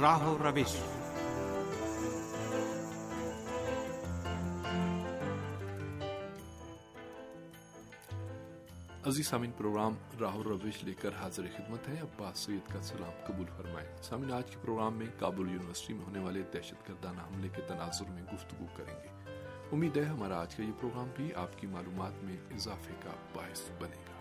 راہ و روش عزیز سامن پروگرام راہ روش لے کر حاضر خدمت ہے عباس سید کا سلام قبول فرمائے سامن آج کے پروگرام میں کابل یونیورسٹی میں ہونے والے دہشت گردانہ حملے کے تناظر میں گفتگو کریں گے۔ امید ہے ہمارا آج کا یہ پروگرام بھی آپ کی معلومات میں اضافے کا باعث بنے گا۔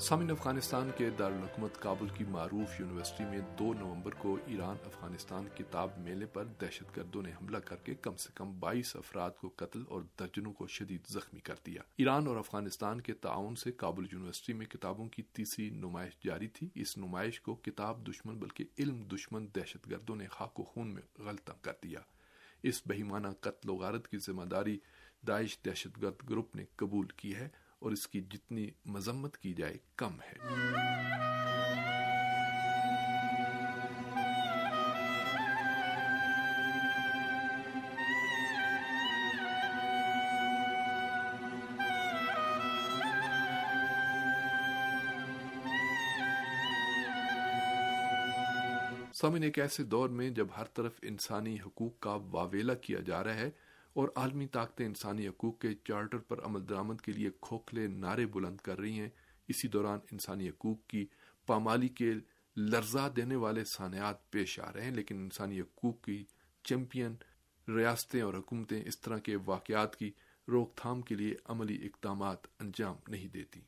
سامن افغانستان کے دارالحکومت کابل کی معروف یونیورسٹی میں دو نومبر کو ایران افغانستان کتاب میلے پر دہشت گردوں نے حملہ کر کے کم سے کم بائیس افراد کو قتل اور درجنوں کو شدید زخمی کر دیا۔ ایران اور افغانستان کے تعاون سے کابل یونیورسٹی میں کتابوں کی تیسری نمائش جاری تھی۔ اس نمائش کو کتاب دشمن بلکہ علم دشمن دہشت گردوں نے خاک و خون میں غلطہ کر دیا۔ اس بہیمانہ قتل و غارت کی ذمہ داری داعش دہشت گرد گروپ نے قبول کی ہے۔ اور اس کی جتنی مذمت کی جائے کم ہے۔ سامن ایک ایسے دور میں جب ہر طرف انسانی حقوق کا واویلا کیا جا رہا ہے اور عالمی طاقتیں انسانی حقوق کے چارٹر پر عمل درآمد کے لیے کھوکھلے نعرے بلند کر رہی ہیں۔ اسی دوران انسانی حقوق کی پامالی کے لرزا دینے والے سانحات پیش آ رہے ہیں، لیکن انسانی حقوق کی چیمپئن ریاستیں اور حکومتیں اس طرح کے واقعات کی روک تھام کے لیے عملی اقدامات انجام نہیں دیتی،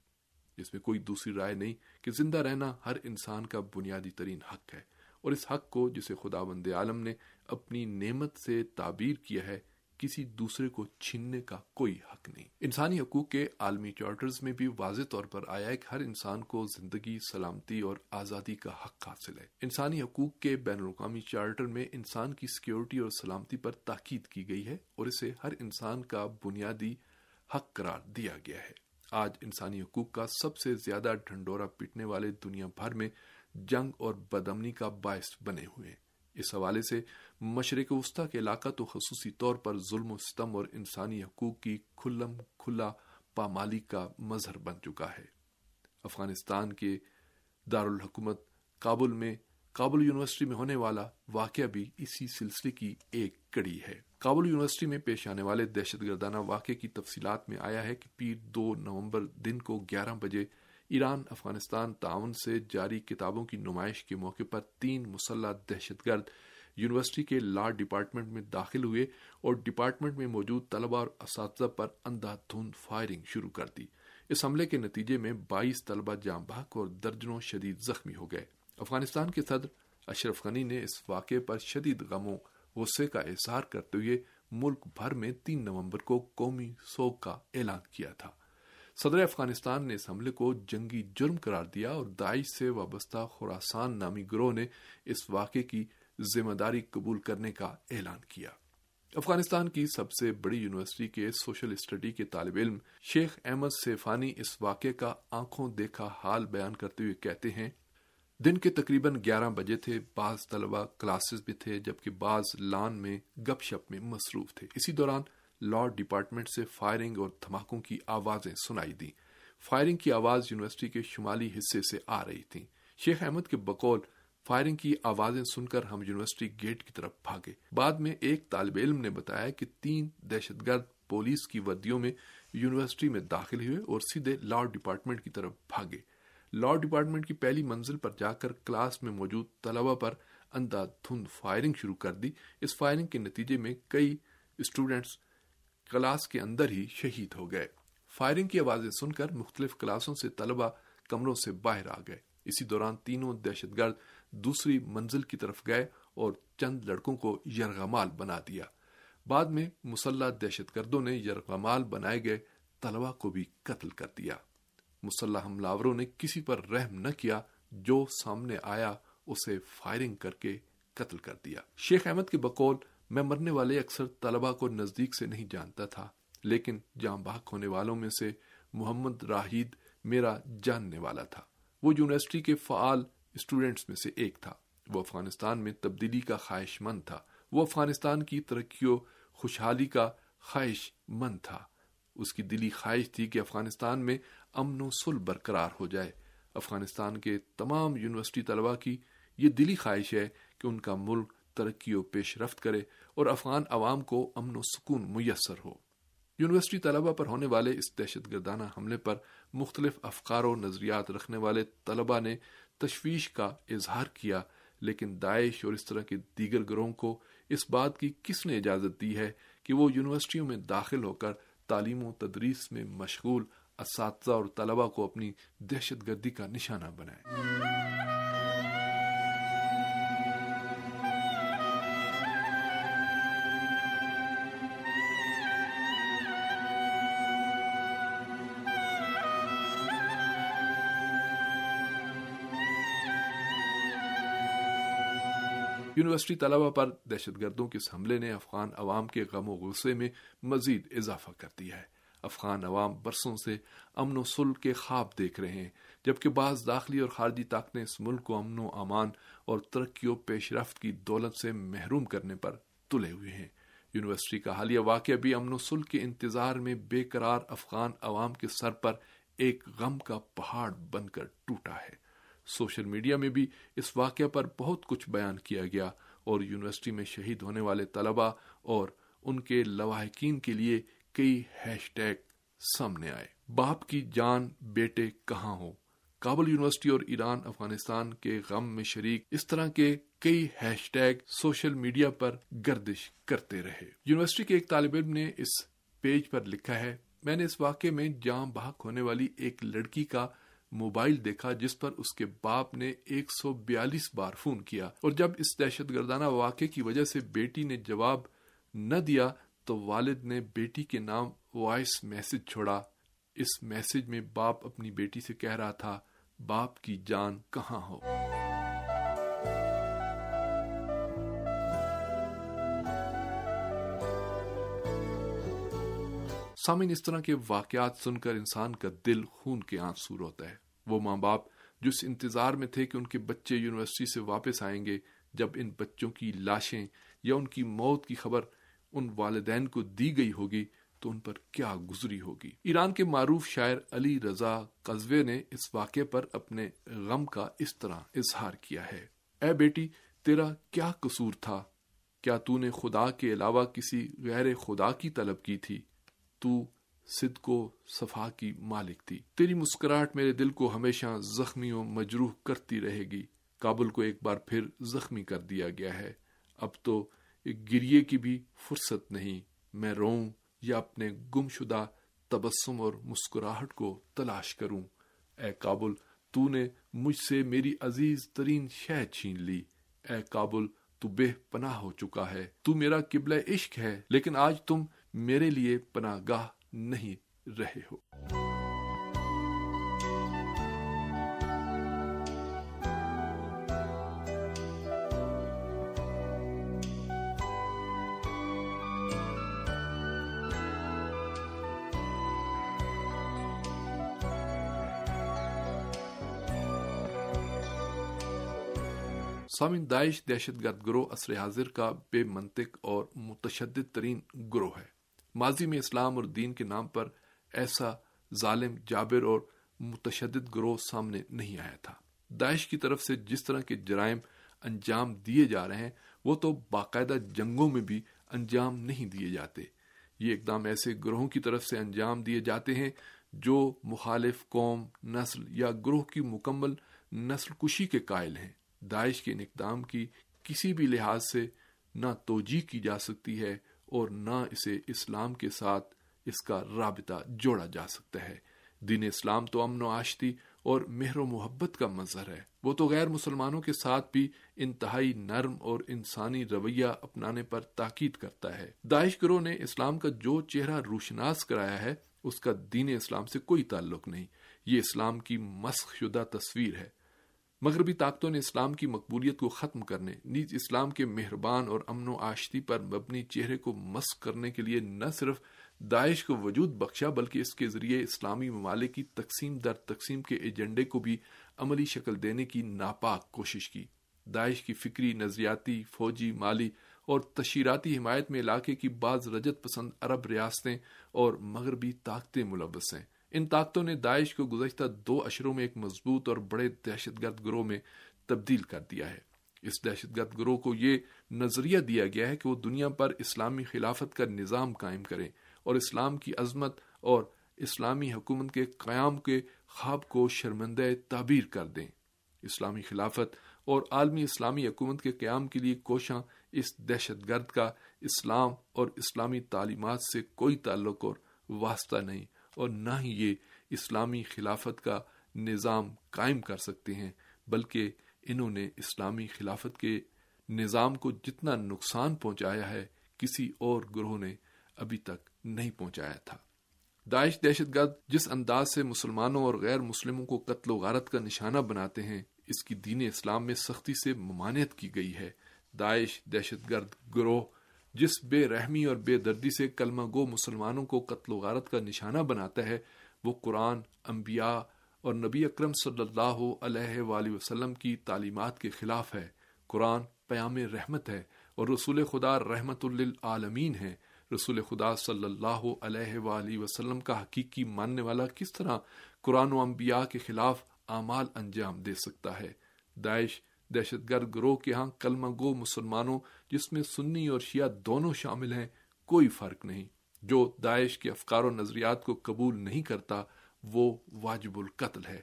جس میں کوئی دوسری رائے نہیں کہ زندہ رہنا ہر انسان کا بنیادی ترین حق ہے۔ اور اس حق کو جسے خدا بند عالم نے اپنی نعمت سے تعبیر کیا ہے کسی دوسرے کو چھیننے کا کوئی حق نہیں۔ انسانی حقوق کے عالمی چارٹرز میں بھی واضح طور پر آیا ہے کہ ہر انسان کو زندگی، سلامتی اور آزادی کا حق حاصل ہے۔ انسانی حقوق کے بین الاقوامی چارٹر میں انسان کی سیکیورٹی اور سلامتی پر تاکید کی گئی ہے اور اسے ہر انسان کا بنیادی حق قرار دیا گیا ہے۔ آج انسانی حقوق کا سب سے زیادہ ڈھنڈورا پیٹنے والے دنیا بھر میں جنگ اور بدمنی کا باعث بنے ہوئے ہیں۔ اس حوالے سے مشرق وسطی کے علاقہ تو خصوصی طور پر ظلم و ستم اور انسانی حقوق کی کھلم کھلا پامالی کا مظہر بن چکا ہے۔ افغانستان کے دارالحکومت کابل میں کابل یونیورسٹی میں ہونے والا واقعہ بھی اسی سلسلے کی ایک کڑی ہے۔ کابل یونیورسٹی میں پیش آنے والے دہشت گردانہ واقعے کی تفصیلات میں آیا ہے کہ پیر دو نومبر دن کو گیارہ بجے ایران، افغانستان تعاون سے جاری کتابوں کی نمائش کے موقع پر تین مسلح دہشت گرد یونیورسٹی کے لا ڈپارٹمنٹ میں داخل ہوئے اور ڈپارٹمنٹ میں موجود طلبہ اور اساتذہ پر اندھا دھند فائرنگ شروع کر دی۔ اس حملے کے نتیجے میں بائیس طلبہ جام بحق اور درجنوں شدید زخمی ہو گئے۔ افغانستان کے صدر اشرف غنی نے اس واقعے پر شدید غموں غصے کا اظہار کرتے ہوئے ملک بھر میں تین نومبر کو قومی سوگ کا اعلان کیا تھا۔ صدر افغانستان نے اس حملے کو جنگی جرم قرار دیا اور داعش سے وابستہ خوراسان نامی گروہ نے اس واقعے کی ذمہ داری قبول کرنے کا اعلان کیا۔ افغانستان کی سب سے بڑی یونیورسٹی کے سوشل اسٹڈی کے طالب علم شیخ احمد سیفانی اس واقعے کا آنکھوں دیکھا حال بیان کرتے ہوئے کہتے ہیں، دن کے تقریباً گیارہ بجے تھے، بعض طلبہ کلاسز بھی تھے، جبکہ بعض لان میں گپ شپ میں مصروف تھے۔ اسی دوران لا ڈپارٹمنٹ سے فائرنگ اور دھماکوں کی آوازیں سنائی دی فائرنگ کی آواز یونیورسٹی کے شمالی حصے سے آ رہی تھی شیخ احمد کے بقول فائرنگ کی آوازیں سن کر ہم یونیورسٹی گیٹ کی طرف بھاگے۔ بعد میں ایک طالب علم نے بتایا کہ تین دہشت گرد پولیس کی وردیوں میں یونیورسٹی میں داخل ہوئے اور سیدھے لا ڈپارٹمنٹ کی طرف بھاگے۔ لا ڈپارٹمنٹ کی پہلی منزل پر جا کر کلاس میں موجود طلبہ پر اندھا دھند فائرنگ شروع کر دی۔ اس فائرنگ کے نتیجے میں کئی اسٹوڈینٹس کلاس کے اندر ہی شہید ہو گئے۔ فائرنگ کی آوازیں سن کر مختلف کلاسوں سے طلبہ کمروں سے باہر آ گئے۔ اسی دوران تینوں دہشت گرد دوسری منزل کی طرف گئے اور چند لڑکوں کو یرغمال بنا دیا۔ بعد میں مسلح دہشت گردوں نے یرغمال بنائے گئے، طلبہ کو بھی قتل کر دیا۔ مسلح حملہ نے کسی پر رحم نہ کیا، جو سامنے آیا اسے فائرنگ کر کے قتل کر دیا۔ شیخ احمد کے بقول میں مرنے والے اکثر طلبہ کو نزدیک سے نہیں جانتا تھا، لیکن جام بحق ہونے والوں میں سے محمد راہید میرا جاننے والا تھا۔ وہ یونیورسٹی کے فعال اسٹوڈینٹس میں سے ایک تھا۔ وہ افغانستان میں تبدیلی کا خواہش مند تھا۔ وہ افغانستان کی ترقی و خوشحالی کا خواہش مند تھا۔ اس کی دلی خواہش تھی کہ افغانستان میں امن و سل برقرار ہو جائے۔ افغانستان کے تمام یونیورسٹی طلبہ کی یہ دلی خواہش ہے کہ ان کا ملک ترقی و پیش رفت کرے اور افغان عوام کو امن و سکون میسر ہو۔ یونیورسٹی طلبہ پر ہونے والے اس دہشت گردانہ حملے پر مختلف افکار و نظریات رکھنے والے طلبہ نے تشویش کا اظہار کیا، لیکن داعش اور اس طرح کے دیگر گروہوں کو اس بات کی کس نے اجازت دی ہے کہ وہ یونیورسٹیوں میں داخل ہو کر تعلیم و تدریس میں مشغول اساتذہ اور طلبہ کو اپنی دہشت گردی کا نشانہ بنائے یونیورسٹی طلبہ پر دہشت گردوں کے اس حملے نے افغان عوام کے غم و غصے میں مزید اضافہ کر دیا ہے۔ افغان عوام برسوں سے امن و سل کے خواب دیکھ رہے ہیں، جبکہ بعض داخلی اور خارجی طاقتیں اس ملک کو امن و امان اور ترقی و پیش رفت کی دولت سے محروم کرنے پر تلے ہوئے ہیں۔ یونیورسٹی کا حالیہ واقعہ بھی امن و سل کے انتظار میں بے قرار افغان عوام کے سر پر ایک غم کا پہاڑ بن کر ٹوٹا ہے۔ سوشل میڈیا میں بھی اس واقعہ پر بہت کچھ بیان کیا گیا اور یونیورسٹی میں شہید ہونے والے طلبہ اور ان کے لواحقین کے لیے کئی ہیش ٹیگ سامنے آئے۔ باپ کی جان، بیٹے کہاں ہو کابل یونیورسٹی اور ایران، افغانستان کے غم میں شریک اس طرح کے کئی ہیش ٹیگ سوشل میڈیا پر گردش کرتے رہے۔ یونیورسٹی کے ایک طالب علم نے اس پیج پر لکھا ہے، میں نے اس واقعے میں جام بحق ہونے والی ایک لڑکی کا موبائل دیکھا جس پر اس کے باپ نے ایک سو بیالیس بار فون کیا اور جب اس دہشت گردانہ واقعے کی وجہ سے بیٹی نے جواب نہ دیا تو والد نے بیٹی کے نام وائس میسج چھوڑا۔ اس میسج میں باپ اپنی بیٹی سے کہہ رہا تھا، باپ کی جان کہاں ہو؟ سامن اس طرح کے واقعات سن کر انسان کا دل خون کے آنسور ہوتا ہے۔ وہ ماں باپ جو اس انتظار میں تھے کہ ان کے بچے یونیورسٹی سے واپس آئیں گے، جب ان بچوں کی لاشیں یا ان کی موت کی خبر ان والدین کو دی گئی ہوگی، تو ان پر کیا گزری ہوگی۔ ایران کے معروف شاعر علی رضا قزوے نے اس واقعے پر اپنے غم کا اس طرح اظہار کیا ہے۔ اے بیٹی، تیرا کیا قصور تھا؟ کیا تو نے خدا کے علاوہ کسی غیر خدا کی طلب کی تھی؟ تو صدق و صفا کی مالک تھی۔ تیری مسکراہٹ میرے دل کو ہمیشہ زخمی و مجروح کرتی رہے گی۔ کابل کو ایک بار پھر زخمی کر دیا گیا ہے۔ اب تو ایک گریے کی بھی فرصت نہیں۔ میں روؤں یا اپنے گم شدہ تبسم اور مسکراہٹ کو تلاش کروں۔ اے کابل، تو نے مجھ سے میری عزیز ترین شہ چھین لی۔ اے کابل، تو بے پناہ ہو چکا ہے۔ تو میرا قبلہ عشق ہے، لیکن آج تم میرے لیے پناہ گاہ نہیں رہے ہو۔ سامن داعش دہشت گرد گروہ اثر حاضر کا بے منطق اور متشدد ترین گروہ ہے۔ ماضی میں اسلام اور دین کے نام پر ایسا ظالم، جابر اور متشدد گروہ سامنے نہیں آیا تھا۔ داعش کی طرف سے جس طرح کے جرائم انجام دیے جا رہے ہیں، وہ تو باقاعدہ جنگوں میں بھی انجام نہیں دیے جاتے۔ یہ اقدام ایسے گروہوں کی طرف سے انجام دیے جاتے ہیں جو مخالف قوم، نسل یا گروہ کی مکمل نسل کشی کے قائل ہیں۔ داعش کے ان اقدام کی کسی بھی لحاظ سے نہ توجہ کی جا سکتی ہے اور نہ اسے اسلام کے ساتھ اس کا رابطہ جوڑا جا سکتا ہے۔ دین اسلام تو امن و آشتی اور مہر و محبت کا مظہر ہے۔ وہ تو غیر مسلمانوں کے ساتھ بھی انتہائی نرم اور انسانی رویہ اپنانے پر تاکید کرتا ہے۔ داعش گروہ نے اسلام کا جو چہرہ روشناس کرایا ہے، اس کا دین اسلام سے کوئی تعلق نہیں۔ یہ اسلام کی مسخ شدہ تصویر ہے۔ مغربی طاقتوں نے اسلام کی مقبولیت کو ختم کرنے، نیز اسلام کے مہربان اور امن و آشتی پر مبنی چہرے کو مسق کرنے کے لیے نہ صرف داعش کو وجود بخشا، بلکہ اس کے ذریعے اسلامی ممالک کی تقسیم در تقسیم کے ایجنڈے کو بھی عملی شکل دینے کی ناپاک کوشش کی۔ داعش کی فکری، نظریاتی، فوجی، مالی اور تشہیراتی حمایت میں علاقے کی بعض رجت پسند عرب ریاستیں اور مغربی طاقتیں ملوث ہیں۔ ان طاقتوں نے داعش کو گزشتہ دو اشروں میں ایک مضبوط اور بڑے دہشت گرد گروہ میں تبدیل کر دیا ہے۔ اس دہشت گرد گروہ کو یہ نظریہ دیا گیا ہے کہ وہ دنیا پر اسلامی خلافت کا نظام قائم کریں اور اسلام کی عظمت اور اسلامی حکومت کے قیام کے خواب کو شرمندہ تعبیر کر دیں۔ اسلامی خلافت اور عالمی اسلامی حکومت کے قیام کے لیے کوشاں اس دہشت گرد کا اسلام اور اسلامی تعلیمات سے کوئی تعلق اور واسطہ نہیں۔ اور نہ ہی یہ اسلامی خلافت کا نظام قائم کر سکتے ہیں، بلکہ انہوں نے اسلامی خلافت کے نظام کو جتنا نقصان پہنچایا ہے، کسی اور گروہ نے ابھی تک نہیں پہنچایا تھا۔ داعش دہشت گرد جس انداز سے مسلمانوں اور غیر مسلموں کو قتل و غارت کا نشانہ بناتے ہیں، اس کی دین اسلام میں سختی سے ممانعت کی گئی ہے۔ داعش دہشت گرد گروہ جس بے رحمی اور بے دردی سے کلمہ گو مسلمانوں کو قتل و غارت کا نشانہ بناتا ہے، وہ قرآن، انبیاء اور نبی اکرم صلی اللہ علیہ وآلہ وسلم کی تعلیمات کے خلاف ہے۔ قرآن پیام رحمت ہے اور رسول خدا رحمت للعالمین ہے۔ رسول خدا صلی اللہ علیہ وآلہ وسلم کا حقیقی ماننے والا کس طرح قرآن و انبیاء کے خلاف اعمال انجام دے سکتا ہے؟ داعش دہشت گرد گروہ کے ہاں کلمہ گو مسلمانوں، جس میں سنی اور شیعہ دونوں شامل ہیں، کوئی فرق نہیں۔ جو داعش کے افکار و نظریات کو قبول نہیں کرتا، وہ واجب القتل ہے۔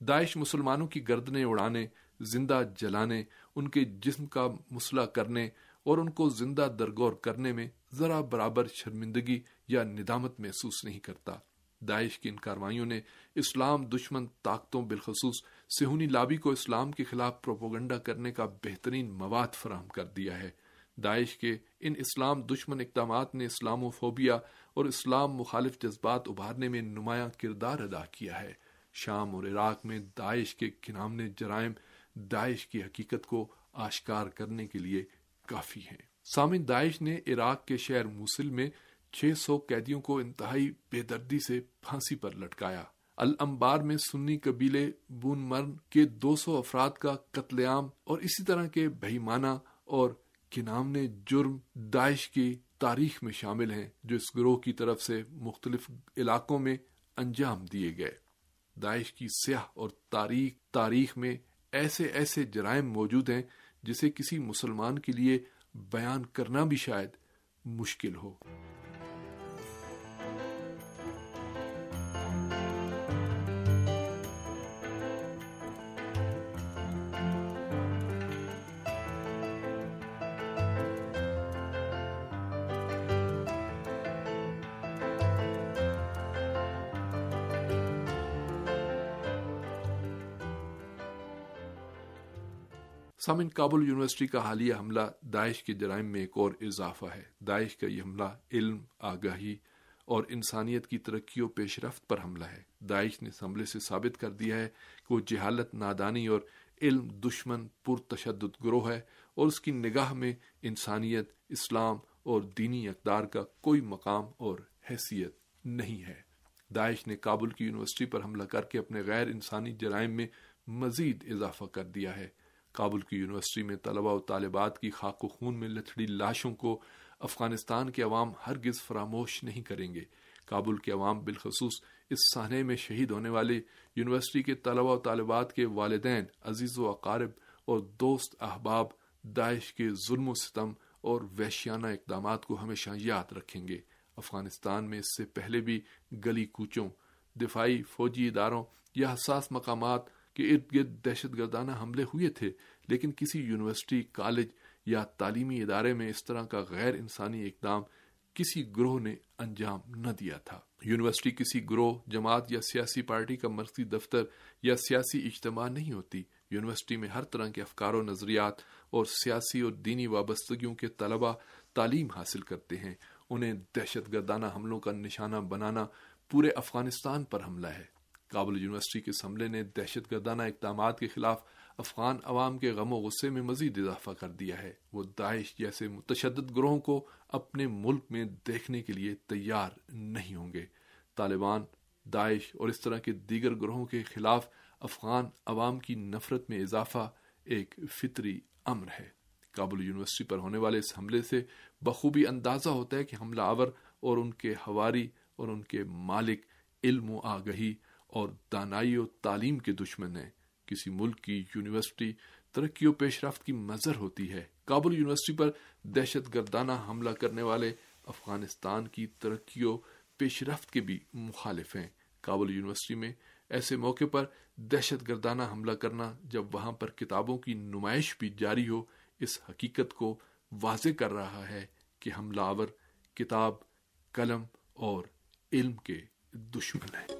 داعش مسلمانوں کی گردنیں اڑانے، زندہ جلانے، ان کے جسم کا مسئلہ کرنے اور ان کو زندہ درگور کرنے میں ذرا برابر شرمندگی یا ندامت محسوس نہیں کرتا۔ داعش کی ان کاروائیوں نے اسلام دشمن طاقتوں بالخصوص سہونی لابی کو اسلام کے خلاف پروپوگنڈا کرنے کا بہترین مواد فراہم کر دیا ہے۔ داعش کے ان اسلام دشمن اقدامات نے اسلام و فوبیا اور اسلام مخالف جذبات ابھارنے میں نمایاں کردار ادا کیا ہے۔ شام اور عراق میں داعش کے گنامنے جرائم داعش کی حقیقت کو آشکار کرنے کے لیے کافی ہیں۔ سامن داعش نے عراق کے شہر موسل میں چھ سو قیدیوں کو انتہائی بے دردی سے پھانسی پر لٹکایا۔ الانبار میں سنی قبیلے بون مرن کے دو سو افراد کا قتل عام اور اسی طرح کے بہیمانہ اور کنامنے جرم داعش کی تاریخ میں شامل ہیں، جو اس گروہ کی طرف سے مختلف علاقوں میں انجام دیے گئے۔ داعش کی سیاہ اور تاریخ تاریخ میں ایسے ایسے جرائم موجود ہیں جسے کسی مسلمان کے لیے بیان کرنا بھی شاید مشکل ہو۔ سامن کابل یونیورسٹی کا حالیہ حملہ داعش کے جرائم میں ایک اور اضافہ ہے۔ داعش کا یہ حملہ علم، آگاہی اور انسانیت کی ترقی و پیش رفت پر حملہ ہے۔ داعش نے اس حملے سے ثابت کر دیا ہے کہ وہ جہالت، نادانی اور علم دشمن پر تشدد گروہ ہے اور اس کی نگاہ میں انسانیت، اسلام اور دینی اقدار کا کوئی مقام اور حیثیت نہیں ہے۔ داعش نے کابل کی یونیورسٹی پر حملہ کر کے اپنے غیر انسانی جرائم میں مزید اضافہ کر دیا ہے۔ کابل کی یونیورسٹی میں طلبہ و طالبات کی خاک و خون میں لتھڑی لاشوں کو افغانستان کے عوام ہرگز فراموش نہیں کریں گے۔ کابل کے عوام بالخصوص اس سانے میں شہید ہونے والے یونیورسٹی کے طلبہ و طالبات کے والدین، عزیز و اقارب اور دوست احباب، داعش کے ظلم و ستم اور ویشیانہ اقدامات کو ہمیشہ یاد رکھیں گے۔ افغانستان میں اس سے پہلے بھی گلی کوچوں، دفاعی فوجی اداروں یا حساس مقامات کے ارد گرد دہشت گردانہ حملے ہوئے تھے، لیکن کسی یونیورسٹی، کالج یا تعلیمی ادارے میں اس طرح کا غیر انسانی اقدام کسی گروہ نے انجام نہ دیا تھا۔ یونیورسٹی کسی گروہ، جماعت یا سیاسی پارٹی کا مرکزی دفتر یا سیاسی اجتماع نہیں ہوتی۔ یونیورسٹی میں ہر طرح کے افکار و نظریات اور سیاسی اور دینی وابستگیوں کے طلبہ تعلیم حاصل کرتے ہیں۔ انہیں دہشت گردانہ حملوں کا نشانہ بنانا پورے افغانستان پر حملہ ہے۔ کابل یونیورسٹی کے حملے نے دہشت گردانہ اقدامات کے خلاف افغان عوام کے غم و غصے میں مزید اضافہ کر دیا ہے۔ وہ داعش جیسے متشدد گروہوں کو اپنے ملک میں دیکھنے کے لیے تیار نہیں ہوں گے۔ طالبان، داعش اور اس طرح کے دیگر گروہوں کے خلاف افغان عوام کی نفرت میں اضافہ ایک فطری امر ہے۔ کابل یونیورسٹی پر ہونے والے اس حملے سے بخوبی اندازہ ہوتا ہے کہ حملہ آور اور ان کے ہواری اور ان کے مالک علم و آگہی اور دانائی و تعلیم کے دشمن ہیں۔ کسی ملک کی یونیورسٹی ترقی و پیش رفت کی مظہر ہوتی ہے۔ کابل یونیورسٹی پر دہشت گردانہ حملہ کرنے والے افغانستان کی ترقی و پیش رفت کے بھی مخالف ہیں۔ کابل یونیورسٹی میں ایسے موقع پر دہشت گردانہ حملہ کرنا جب وہاں پر کتابوں کی نمائش بھی جاری ہو، اس حقیقت کو واضح کر رہا ہے کہ حملہ آور کتاب، قلم اور علم کے دشمن ہیں۔